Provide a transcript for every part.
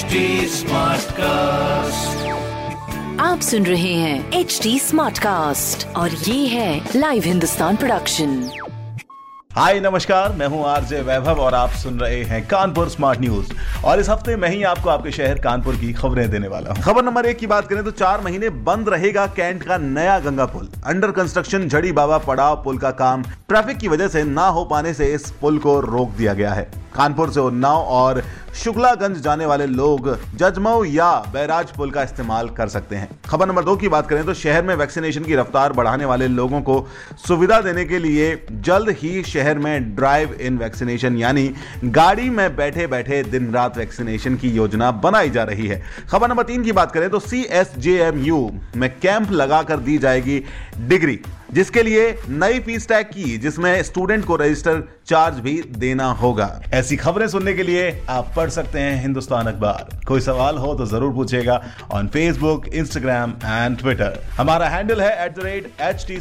HD cast आप सुन रहे हैं एच डी स्मार्ट कास्ट और ये है लाइव हिंदुस्तान प्रोडक्शन हाय नमस्कार। मैं हूँ आरजे वैभव और आप सुन रहे हैं कानपुर स्मार्ट न्यूज़ और इस हफ़्ते मैं ही आपको आपके शहर कानपुर की खबरें देने वाला हूँ। खबर नंबर एक की बात करें तो चार महीने बंद रहेगा कैंट का नया गंगा पुल। अंडर कंस्ट्रक्शन झड़ी बाबा पड़ाव पुल का काम ट्रैफ़िक की वजह से ना हो पाने से इस पुल को रोक दिया गया है। कानपुर से उन्नाव और शुक्लागंज जाने वाले लोग जजमऊ या बैराज पुल का इस्तेमाल कर सकते हैं। खबर नंबर दो की बात करें तो शहर में वैक्सीनेशन की रफ्तार बढ़ाने वाले लोगों को सुविधा देने के लिए जल्द ही शहर में ड्राइव इन वैक्सीनेशन, यानी गाड़ी में बैठे बैठे दिन रात वैक्सीनेशन की योजना बनाई जा रही है। खबर नंबर तीन की बात करें तो C S J M U में कैंप लगाकर दी जाएगी डिग्री, जिसके लिए नई फ़ीस टैग की, जिसमें स्टूडेंट को रजिस्टर चार्ज भी देना होगा। ऐसी खबरें सुनने के लिए आप पढ़ सकते हैं हिंदुस्तान अखबार। कोई सवाल हो तो ज़रूर पूछेगा on Facebook Instagram and Twitter हमारा हैंडल है at the rate H T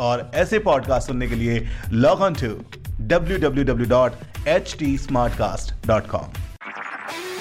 और ऐसे पॉडकास्ट सुनने के लिए लॉग ऑन टू www.htsmartcast.com